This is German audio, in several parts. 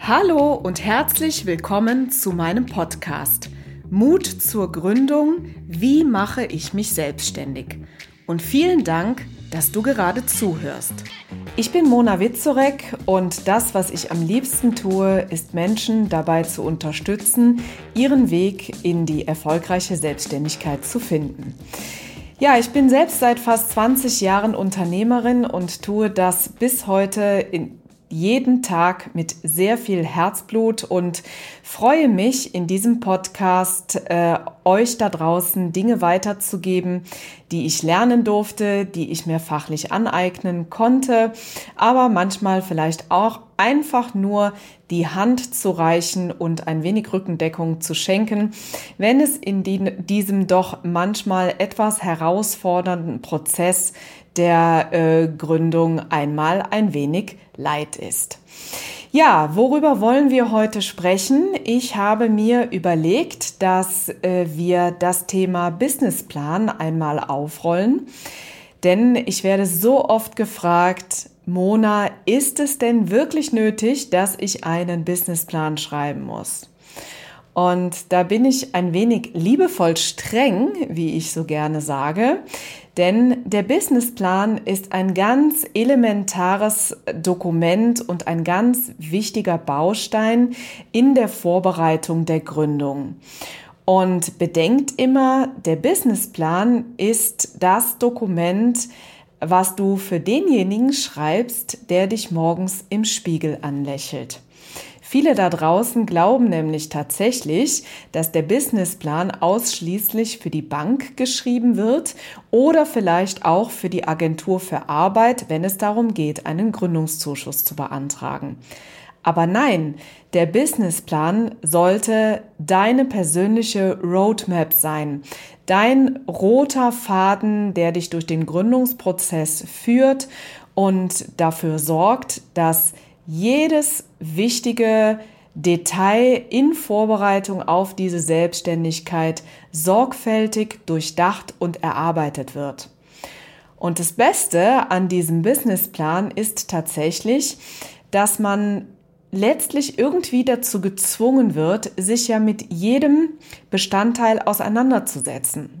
Hallo und herzlich willkommen zu meinem Podcast Mut zur Gründung, wie mache ich mich selbstständig? Und vielen Dank, dass du gerade zuhörst. Ich bin Mona Witzorek und das, was ich am liebsten tue, ist Menschen dabei zu unterstützen, ihren Weg in die erfolgreiche Selbstständigkeit zu finden. Ja, ich bin selbst seit fast 20 Jahren Unternehmerin und tue das bis heute in jeden Tag mit sehr viel Herzblut und freue mich in diesem Podcast äh, euch da draußen Dinge weiterzugeben, die ich lernen durfte, die ich mir fachlich aneignen konnte, aber manchmal vielleicht auch einfach nur die Hand zu reichen und ein wenig Rückendeckung zu schenken, wenn es in die, diesem doch manchmal etwas herausfordernden Prozess der äh, Gründung einmal ein wenig leid ist. Ja, worüber wollen wir heute sprechen? Ich habe mir überlegt, dass äh, wir das Thema Businessplan einmal aufrollen, denn ich werde so oft gefragt, Mona, ist es denn wirklich nötig, dass ich einen Businessplan schreiben muss? Und da bin ich ein wenig liebevoll streng, wie ich so gerne sage, denn der Businessplan ist ein ganz elementares Dokument und ein ganz wichtiger Baustein in der Vorbereitung der Gründung. Und bedenkt immer, der Businessplan ist das Dokument, was du für denjenigen schreibst, der dich morgens im Spiegel anlächelt. Viele da draußen glauben nämlich tatsächlich, dass der Businessplan ausschließlich für die Bank geschrieben wird oder vielleicht auch für die Agentur für Arbeit, wenn es darum geht, einen Gründungszuschuss zu beantragen. Aber nein, der Businessplan sollte deine persönliche Roadmap sein. Dein roter Faden, der dich durch den Gründungsprozess führt und dafür sorgt, dass jedes wichtige Detail in Vorbereitung auf diese Selbstständigkeit sorgfältig durchdacht und erarbeitet wird. Und das Beste an diesem Businessplan ist tatsächlich, dass man letztlich irgendwie dazu gezwungen wird, sich ja mit jedem Bestandteil auseinanderzusetzen.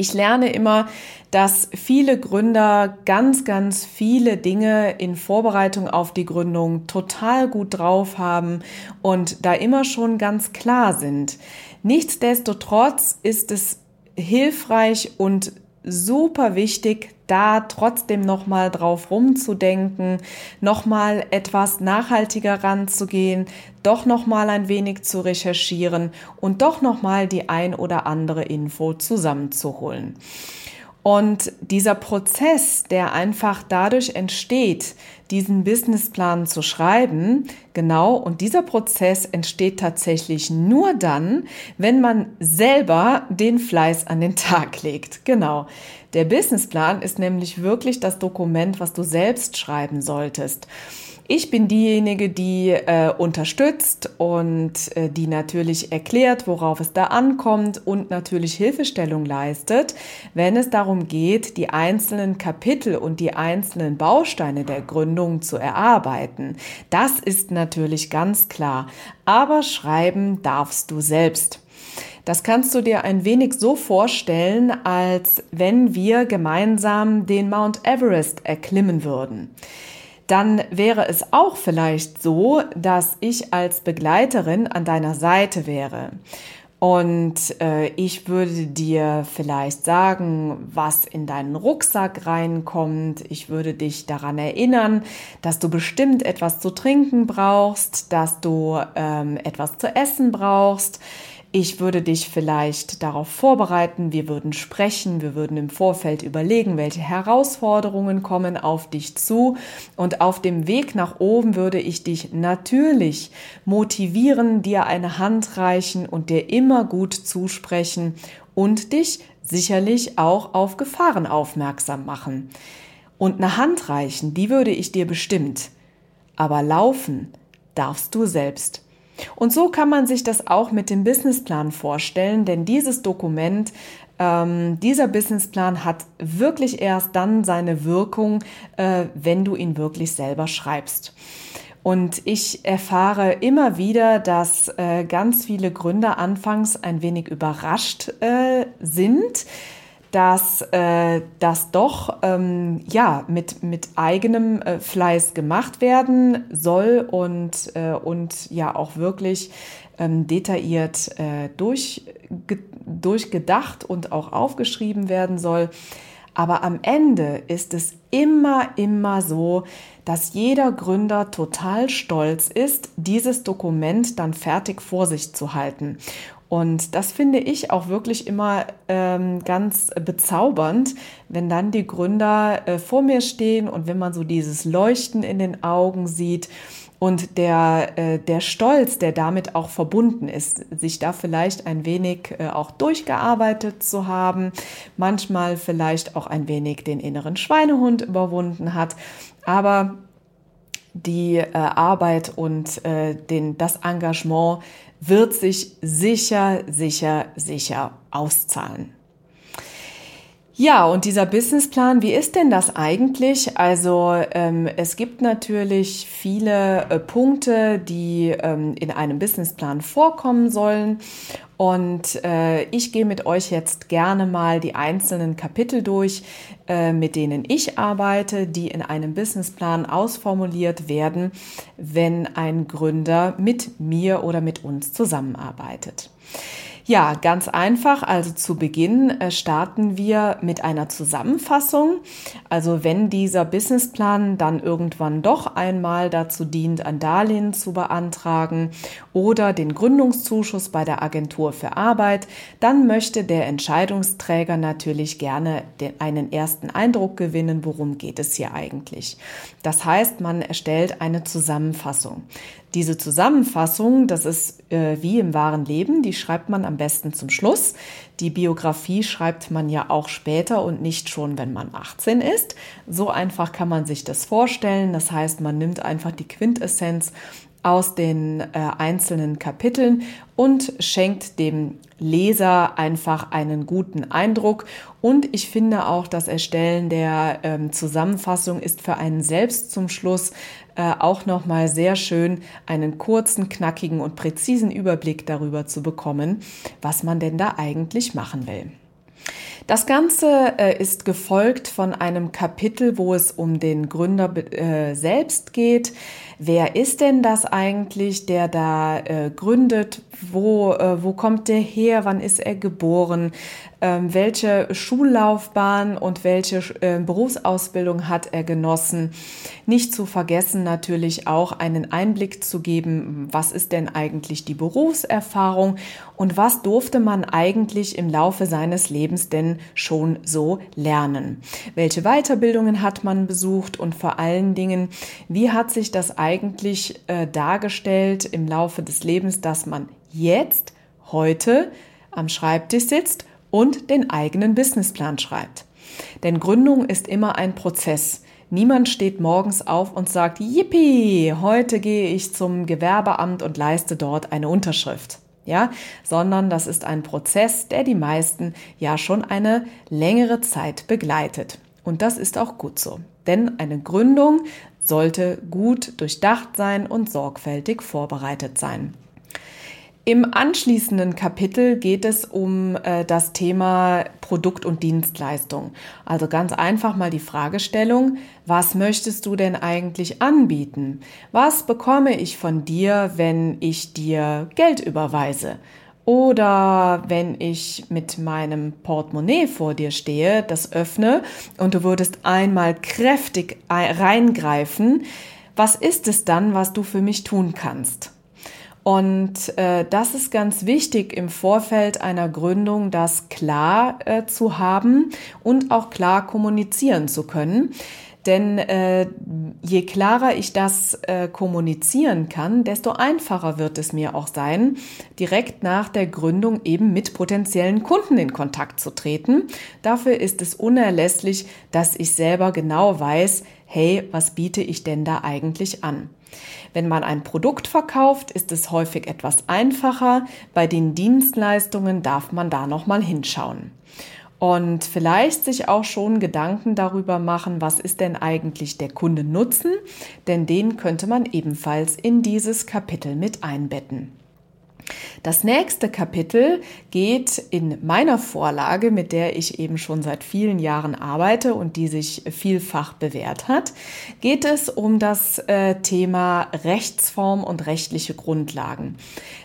Ich lerne immer, dass viele Gründer ganz, ganz viele Dinge in Vorbereitung auf die Gründung total gut drauf haben und da immer schon ganz klar sind. Nichtsdestotrotz ist es hilfreich und super wichtig, da trotzdem nochmal drauf rumzudenken, nochmal etwas nachhaltiger ranzugehen, doch nochmal ein wenig zu recherchieren und doch nochmal die ein oder andere Info zusammenzuholen. Und dieser Prozess, der einfach dadurch entsteht, diesen Businessplan zu schreiben, genau, und dieser Prozess entsteht tatsächlich nur dann, wenn man selber den Fleiß an den Tag legt. Genau. Der Businessplan ist nämlich wirklich das Dokument, was du selbst schreiben solltest. Ich bin diejenige, die äh, unterstützt und äh, die natürlich erklärt, worauf es da ankommt und natürlich Hilfestellung leistet, wenn es darum geht, die einzelnen Kapitel und die einzelnen Bausteine der Gründung zu erarbeiten. Das ist natürlich ganz klar. Aber schreiben darfst du selbst. Das kannst du dir ein wenig so vorstellen, als wenn wir gemeinsam den Mount Everest erklimmen würden dann wäre es auch vielleicht so, dass ich als Begleiterin an deiner Seite wäre. Und äh, ich würde dir vielleicht sagen, was in deinen Rucksack reinkommt. Ich würde dich daran erinnern, dass du bestimmt etwas zu trinken brauchst, dass du ähm, etwas zu essen brauchst. Ich würde dich vielleicht darauf vorbereiten, wir würden sprechen, wir würden im Vorfeld überlegen, welche Herausforderungen kommen auf dich zu und auf dem Weg nach oben würde ich dich natürlich motivieren, dir eine Hand reichen und dir immer gut zusprechen und dich sicherlich auch auf Gefahren aufmerksam machen. Und eine Hand reichen, die würde ich dir bestimmt. Aber laufen darfst du selbst. Und so kann man sich das auch mit dem Businessplan vorstellen, denn dieses Dokument, ähm, dieser Businessplan hat wirklich erst dann seine Wirkung, äh, wenn du ihn wirklich selber schreibst. Und ich erfahre immer wieder, dass äh, ganz viele Gründer anfangs ein wenig überrascht äh, sind, dass äh, das doch ähm, ja mit mit eigenem äh, Fleiß gemacht werden soll und äh, und ja auch wirklich ähm, detailliert äh, durch, durchgedacht und auch aufgeschrieben werden soll. Aber am Ende ist es immer, immer so, dass jeder Gründer total stolz ist, dieses Dokument dann fertig vor sich zu halten. Und das finde ich auch wirklich immer ähm, ganz bezaubernd, wenn dann die Gründer äh, vor mir stehen und wenn man so dieses Leuchten in den Augen sieht und der, äh, der Stolz, der damit auch verbunden ist, sich da vielleicht ein wenig äh, auch durchgearbeitet zu haben, manchmal vielleicht auch ein wenig den inneren Schweinehund überwunden hat, aber die äh, Arbeit und äh, den, das Engagement wird sich sicher, sicher, sicher auszahlen. Ja, und dieser Businessplan, wie ist denn das eigentlich? Also ähm, es gibt natürlich viele äh, Punkte, die ähm, in einem Businessplan vorkommen sollen. Und äh, ich gehe mit euch jetzt gerne mal die einzelnen Kapitel durch, äh, mit denen ich arbeite, die in einem Businessplan ausformuliert werden, wenn ein Gründer mit mir oder mit uns zusammenarbeitet. Ja, ganz einfach. Also zu Beginn äh, starten wir mit einer Zusammenfassung. Also wenn dieser Businessplan dann irgendwann doch einmal dazu dient, ein Darlehen zu beantragen oder den Gründungszuschuss bei der Agentur für Arbeit, dann möchte der Entscheidungsträger natürlich gerne den, einen ersten Eindruck gewinnen, worum geht es hier eigentlich. Das heißt, man erstellt eine Zusammenfassung. Diese Zusammenfassung, das ist äh, wie im wahren Leben, die schreibt man am besten zum Schluss. Die Biografie schreibt man ja auch später und nicht schon, wenn man 18 ist. So einfach kann man sich das vorstellen. Das heißt, man nimmt einfach die Quintessenz aus den äh, einzelnen Kapiteln und schenkt dem Leser einfach einen guten Eindruck. Und ich finde auch, das Erstellen der ähm, Zusammenfassung ist für einen selbst zum Schluss äh, auch nochmal sehr schön, einen kurzen, knackigen und präzisen Überblick darüber zu bekommen, was man denn da eigentlich machen will. Das Ganze äh, ist gefolgt von einem Kapitel, wo es um den Gründer selbst geht. Wer ist denn das eigentlich, der da äh, gründet? Wo, äh, wo kommt der her? Wann ist er geboren? Ähm, welche Schullaufbahn und welche äh, Berufsausbildung hat er genossen. Nicht zu vergessen natürlich auch einen Einblick zu geben, was ist denn eigentlich die Berufserfahrung und was durfte man eigentlich im Laufe seines Lebens denn schon so lernen. Welche Weiterbildungen hat man besucht und vor allen Dingen, wie hat sich das eigentlich äh, dargestellt im Laufe des Lebens, dass man jetzt, heute am Schreibtisch sitzt und den eigenen Businessplan schreibt. Denn Gründung ist immer ein Prozess. Niemand steht morgens auf und sagt, Yippie, heute gehe ich zum Gewerbeamt und leiste dort eine Unterschrift. Ja, sondern das ist ein Prozess, der die meisten ja schon eine längere Zeit begleitet. Und das ist auch gut so. Denn eine Gründung sollte gut durchdacht sein und sorgfältig vorbereitet sein. Im anschließenden Kapitel geht es um äh, das Thema Produkt und Dienstleistung. Also ganz einfach mal die Fragestellung, was möchtest du denn eigentlich anbieten? Was bekomme ich von dir, wenn ich dir Geld überweise? Oder wenn ich mit meinem Portemonnaie vor dir stehe, das öffne und du würdest einmal kräftig reingreifen, was ist es dann, was du für mich tun kannst? Und äh, das ist ganz wichtig im Vorfeld einer Gründung, das klar äh, zu haben und auch klar kommunizieren zu können. Denn äh, je klarer ich das äh, kommunizieren kann, desto einfacher wird es mir auch sein, direkt nach der Gründung eben mit potenziellen Kunden in Kontakt zu treten. Dafür ist es unerlässlich, dass ich selber genau weiß, hey, was biete ich denn da eigentlich an? Wenn man ein Produkt verkauft, ist es häufig etwas einfacher. Bei den Dienstleistungen darf man da noch mal hinschauen. Und vielleicht sich auch schon Gedanken darüber machen, was ist denn eigentlich der Kundennutzen, denn den könnte man ebenfalls in dieses Kapitel mit einbetten. Das nächste Kapitel geht in meiner Vorlage, mit der ich eben schon seit vielen Jahren arbeite und die sich vielfach bewährt hat, geht es um das äh, Thema Rechtsform und rechtliche Grundlagen.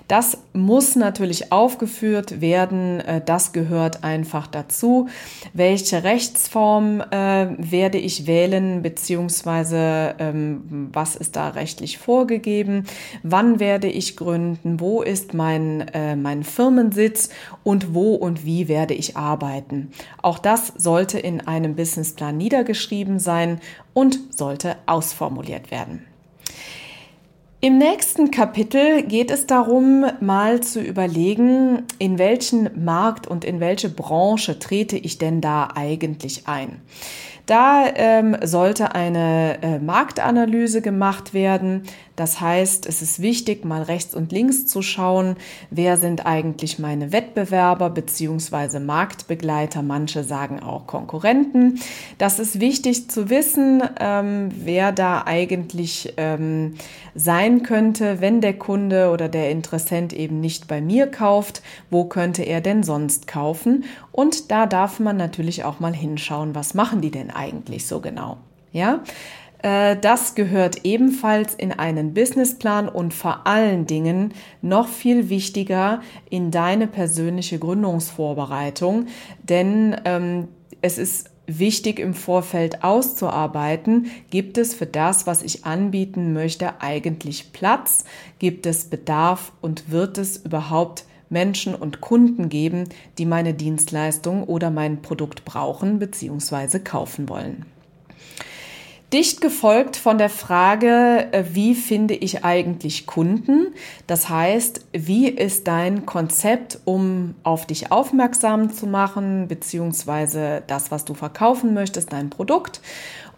Das muss natürlich aufgeführt werden. Äh, das gehört einfach dazu. Welche Rechtsform äh, werde ich wählen, beziehungsweise ähm, was ist da rechtlich vorgegeben? Wann werde ich gründen? Wo ist mein, äh, mein Firmensitz? Und wo und wie werde ich arbeiten? Auch das sollte in einem Businessplan niedergeschrieben sein und sollte ausformuliert werden. Im nächsten Kapitel geht es darum, mal zu überlegen, in welchen Markt und in welche Branche trete ich denn da eigentlich ein. Da ähm, sollte eine äh, Marktanalyse gemacht werden. Das heißt, es ist wichtig, mal rechts und links zu schauen, wer sind eigentlich meine Wettbewerber beziehungsweise Marktbegleiter. Manche sagen auch Konkurrenten. Das ist wichtig zu wissen, ähm, wer da eigentlich ähm, sein könnte, wenn der Kunde oder der Interessent eben nicht bei mir kauft. Wo könnte er denn sonst kaufen? Und da darf man natürlich auch mal hinschauen, was machen die denn eigentlich so genau? Ja, das gehört ebenfalls in einen Businessplan und vor allen Dingen noch viel wichtiger in deine persönliche Gründungsvorbereitung, denn ähm, es ist wichtig im Vorfeld auszuarbeiten, gibt es für das, was ich anbieten möchte, eigentlich Platz, gibt es Bedarf und wird es überhaupt Menschen und Kunden geben, die meine Dienstleistung oder mein Produkt brauchen bzw. kaufen wollen. Dicht gefolgt von der Frage, äh, wie finde ich eigentlich Kunden? Das heißt, wie ist dein Konzept, um auf dich aufmerksam zu machen, beziehungsweise das, was du verkaufen möchtest, dein Produkt?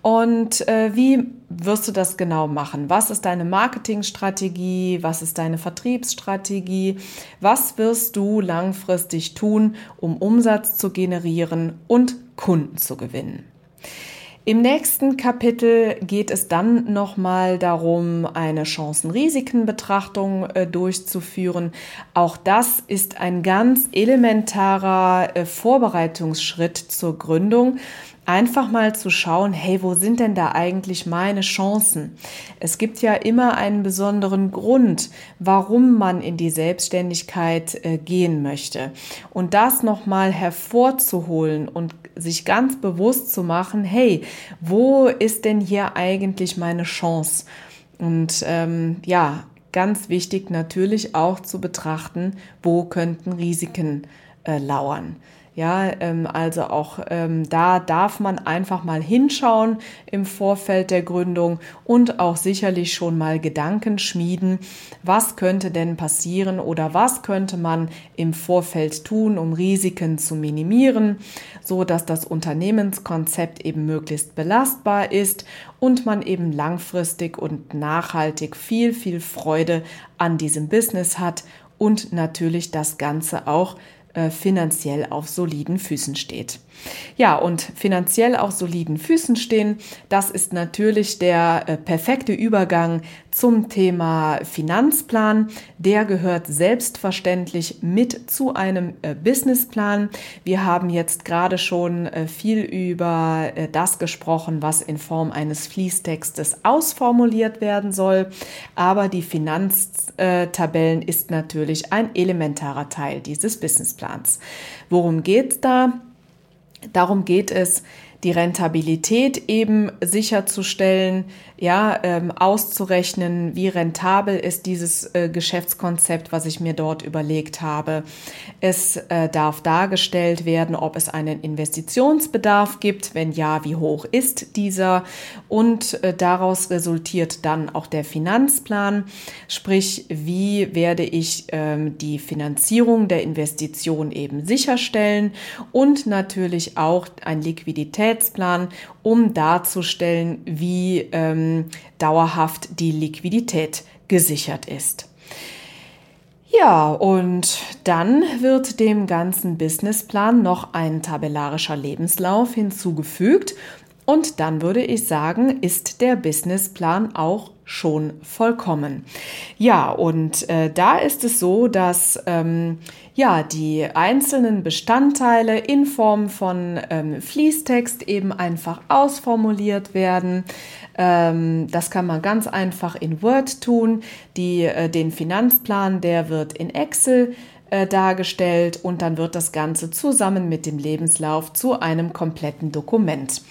Und äh, wie wirst du das genau machen? Was ist deine Marketingstrategie? Was ist deine Vertriebsstrategie? Was wirst du langfristig tun, um Umsatz zu generieren und Kunden zu gewinnen? Im nächsten Kapitel geht es dann nochmal darum, eine Chancen-Risiken-Betrachtung äh, durchzuführen. Auch das ist ein ganz elementarer äh, Vorbereitungsschritt zur Gründung einfach mal zu schauen, hey, wo sind denn da eigentlich meine Chancen? Es gibt ja immer einen besonderen Grund, warum man in die Selbstständigkeit äh, gehen möchte. Und das nochmal hervorzuholen und sich ganz bewusst zu machen, hey, wo ist denn hier eigentlich meine Chance? Und ähm, ja, ganz wichtig natürlich auch zu betrachten, wo könnten Risiken äh, lauern. Ja, ähm, also auch ähm, da darf man einfach mal hinschauen im Vorfeld der Gründung und auch sicherlich schon mal Gedanken schmieden, was könnte denn passieren oder was könnte man im Vorfeld tun, um Risiken zu minimieren, so dass das Unternehmenskonzept eben möglichst belastbar ist und man eben langfristig und nachhaltig viel, viel Freude an diesem Business hat und natürlich das Ganze auch äh, finanziell auf soliden Füßen steht. Ja, und finanziell auf soliden Füßen stehen, das ist natürlich der äh, perfekte Übergang zum Thema Finanzplan. Der gehört selbstverständlich mit zu einem äh, Businessplan. Wir haben jetzt gerade schon äh, viel über das gesprochen, was in Form eines Fließtextes ausformuliert werden soll. Aber die Finanztabellen ist natürlich ein elementarer Teil dieses Businessplans. Worum geht's da? Darum geht es, die Rentabilität eben sicherzustellen, ja, ähm, auszurechnen, wie rentabel ist dieses äh, Geschäftskonzept, was ich mir dort überlegt habe. Es äh, darf dargestellt werden, ob es einen Investitionsbedarf gibt, wenn ja, wie hoch ist dieser? Und äh, daraus resultiert dann auch der Finanzplan, sprich, wie werde ich ähm, die Finanzierung der Investition eben sicherstellen? Und natürlich auch ein Liquiditätsplan, um darzustellen, wie ähm, dauerhaft die Liquidität gesichert ist. Ja, und dann wird dem ganzen Businessplan noch ein tabellarischer Lebenslauf hinzugefügt. Und dann würde ich sagen, ist der Businessplan auch schon vollkommen. Ja, und äh, da ist es so, dass ähm, ja die einzelnen Bestandteile in Form von ähm, Fließtext eben einfach ausformuliert werden. Ähm, das kann man ganz einfach in Word tun. Die, äh, den Finanzplan, der wird in Excel äh, dargestellt und dann wird das Ganze zusammen mit dem Lebenslauf zu einem kompletten Dokument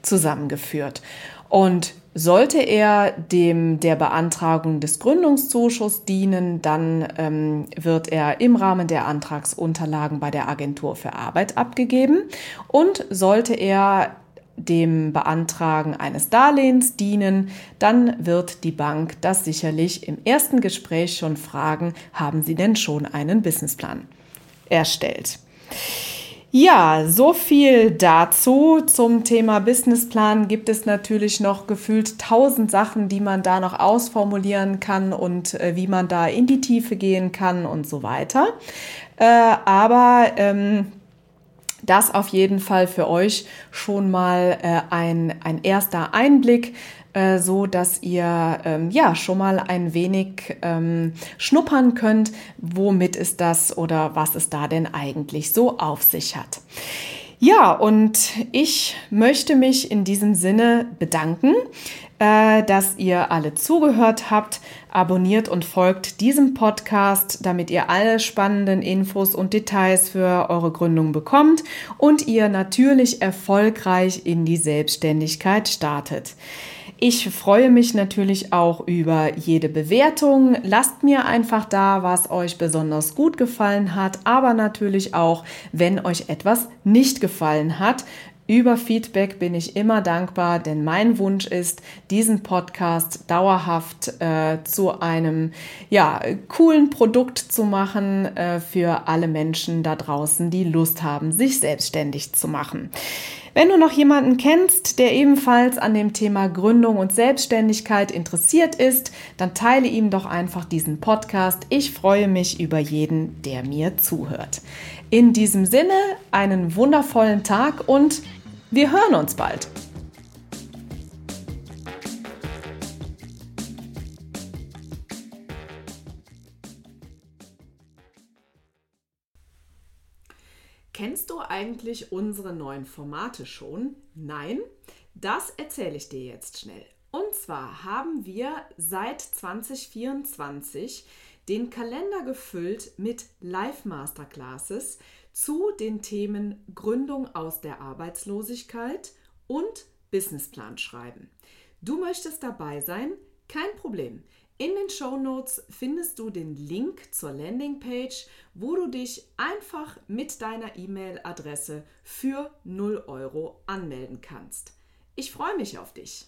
zusammengeführt. Und sollte er dem der Beantragung des Gründungszuschusses dienen, dann ähm, wird er im Rahmen der Antragsunterlagen bei der Agentur für Arbeit abgegeben. Und sollte er dem Beantragen eines Darlehens dienen, dann wird die Bank das sicherlich im ersten Gespräch schon fragen, haben Sie denn schon einen Businessplan erstellt? Ja, so viel dazu. Zum Thema Businessplan gibt es natürlich noch gefühlt tausend Sachen, die man da noch ausformulieren kann und äh, wie man da in die Tiefe gehen kann und so weiter. Äh, aber ähm, das auf jeden Fall für euch schon mal äh, ein, ein erster Einblick, äh, so dass ihr ähm, ja schon mal ein wenig ähm, schnuppern könnt, womit ist das oder was es da denn eigentlich so auf sich hat. Ja, und ich möchte mich in diesem Sinne bedanken, äh, dass ihr alle zugehört habt. Abonniert und folgt diesem Podcast, damit ihr alle spannenden Infos und Details für eure Gründung bekommt und ihr natürlich erfolgreich in die Selbstständigkeit startet. Ich freue mich natürlich auch über jede Bewertung. Lasst mir einfach da, was euch besonders gut gefallen hat, aber natürlich auch, wenn euch etwas nicht gefallen hat. Über Feedback bin ich immer dankbar, denn mein Wunsch ist, diesen Podcast dauerhaft äh, zu einem ja, coolen Produkt zu machen äh, für alle Menschen da draußen, die Lust haben, sich selbstständig zu machen. Wenn du noch jemanden kennst, der ebenfalls an dem Thema Gründung und Selbstständigkeit interessiert ist, dann teile ihm doch einfach diesen Podcast. Ich freue mich über jeden, der mir zuhört. In diesem Sinne, einen wundervollen Tag und wir hören uns bald. Kennst du eigentlich unsere neuen Formate schon? Nein? Das erzähle ich dir jetzt schnell. Und zwar haben wir seit 2024 den Kalender gefüllt mit Live-Masterclasses zu den Themen Gründung aus der Arbeitslosigkeit und Businessplan schreiben. Du möchtest dabei sein? Kein Problem. In den Show Notes findest du den Link zur Landingpage, wo du dich einfach mit deiner E-Mail-Adresse für 0 Euro anmelden kannst. Ich freue mich auf dich.